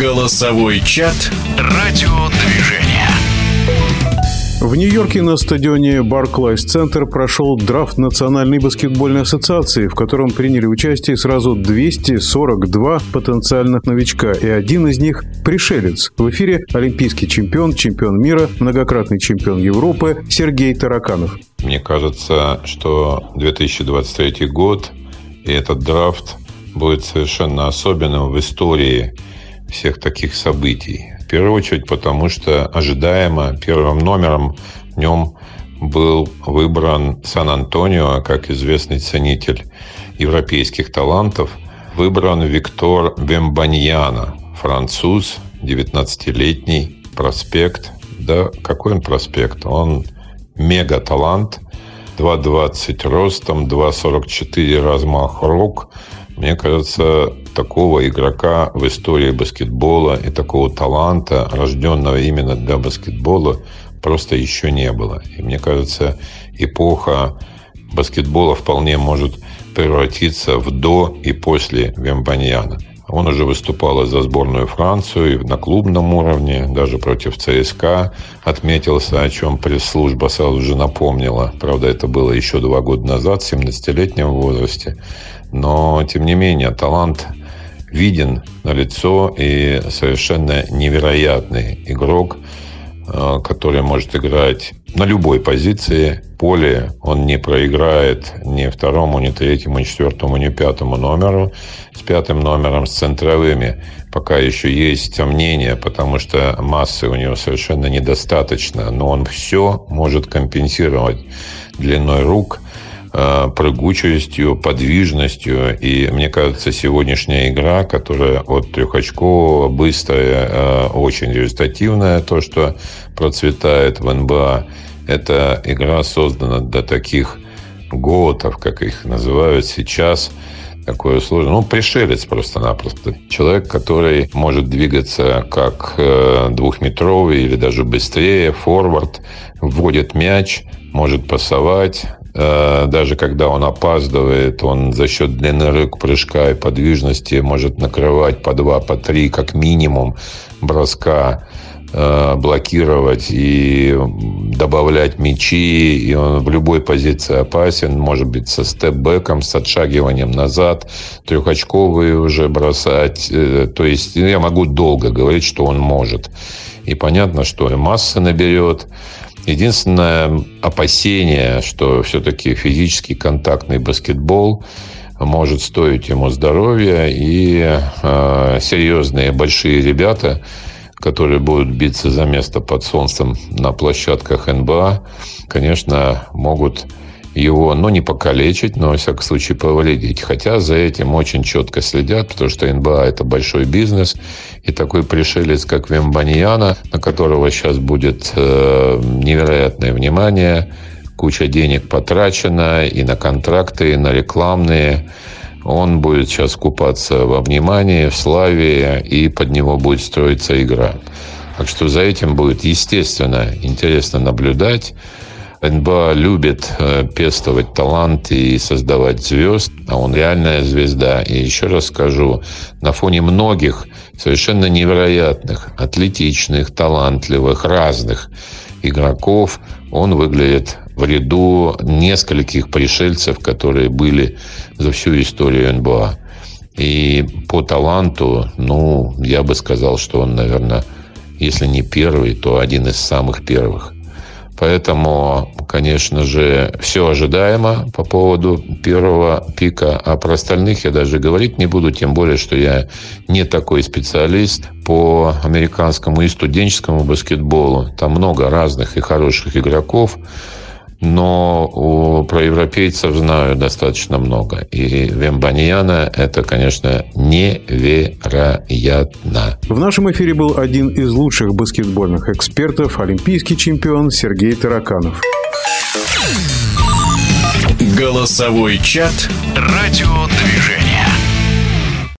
Голосовой чат «Радиодвижение». В Нью-Йорке на стадионе Barclays Center прошел драфт Национальной баскетбольной ассоциации, в котором приняли участие сразу 242 потенциальных новичка, и один из них – пришелец. В эфире олимпийский чемпион, чемпион мира, многократный чемпион Европы Сергей Тараканов. Мне кажется, что 2023 год и этот драфт будет совершенно особенным в истории всех таких событий. В первую очередь потому, что ожидаемо первым номером в нем был выбран Сан-Антонио, как известный ценитель европейских талантов. Выбран Виктор Бембаньяна, француз, 19-летний, проспект. Да, какой он проспект? Он мега-талант, 2,20 ростом, 2,44 размах рук – мне кажется, такого игрока в истории баскетбола и такого таланта, рожденного именно для баскетбола, просто еще не было. И мне кажется, эпоха баскетбола вполне может превратиться в до и после Вембаньяна. Он уже выступал за сборную Францию на клубном уровне, даже против ЦСКА отметился, о чем пресс-служба сразу же напомнила. Правда, это было еще два года назад, в 17-летнем возрасте. Но, тем не менее, талант виден на лицо и совершенно невероятный игрок, э, который может играть на любой позиции. Поле он не проиграет ни второму, ни третьему, ни четвертому, ни пятому номеру. С пятым номером, с центровыми пока еще есть сомнения, потому что массы у него совершенно недостаточно. Но он все может компенсировать длиной рук – прыгучестью, подвижностью. И мне кажется, сегодняшняя игра, которая от трехочкового, быстрая, э, очень результативная, то, что процветает в НБА, эта игра создана для таких готов, как их называют сейчас, такое сложное. Ну, пришелец просто-напросто. Человек, который может двигаться как э, двухметровый или даже быстрее, форвард, вводит мяч, может пасовать, Э, даже когда он опаздывает, он за счет длины рук прыжка и подвижности может накрывать по два, по три, как минимум, броска э, блокировать и добавлять мячи, и он в любой позиции опасен, может быть, со степ-бэком, с отшагиванием назад, трехочковые уже бросать. Э, то есть я могу долго говорить, что он может. И понятно, что масса наберет, Единственное опасение, что все-таки физический контактный баскетбол может стоить ему здоровья, и э, серьезные большие ребята, которые будут биться за место под солнцем на площадках НБА, конечно, могут его, ну, не покалечить, но, во всяком случае, повредить. Хотя за этим очень четко следят, потому что НБА – это большой бизнес. И такой пришелец, как Вембаньяна, на которого сейчас будет э, невероятное внимание, куча денег потрачена и на контракты, и на рекламные. Он будет сейчас купаться во внимании, в славе, и под него будет строиться игра. Так что за этим будет, естественно, интересно наблюдать. НБА любит э, пестовать талант и создавать звезд, а он реальная звезда. И еще раз скажу, на фоне многих совершенно невероятных, атлетичных, талантливых, разных игроков, он выглядит в ряду нескольких пришельцев, которые были за всю историю НБА. И по таланту, ну, я бы сказал, что он, наверное, если не первый, то один из самых первых. Поэтому, конечно же, все ожидаемо по поводу первого пика, а про остальных я даже говорить не буду, тем более, что я не такой специалист по американскому и студенческому баскетболу. Там много разных и хороших игроков но про европейцев знаю достаточно много. И Вембаньяна это, конечно, невероятно. В нашем эфире был один из лучших баскетбольных экспертов, олимпийский чемпион Сергей Тараканов. Голосовой чат «Радиодвижение».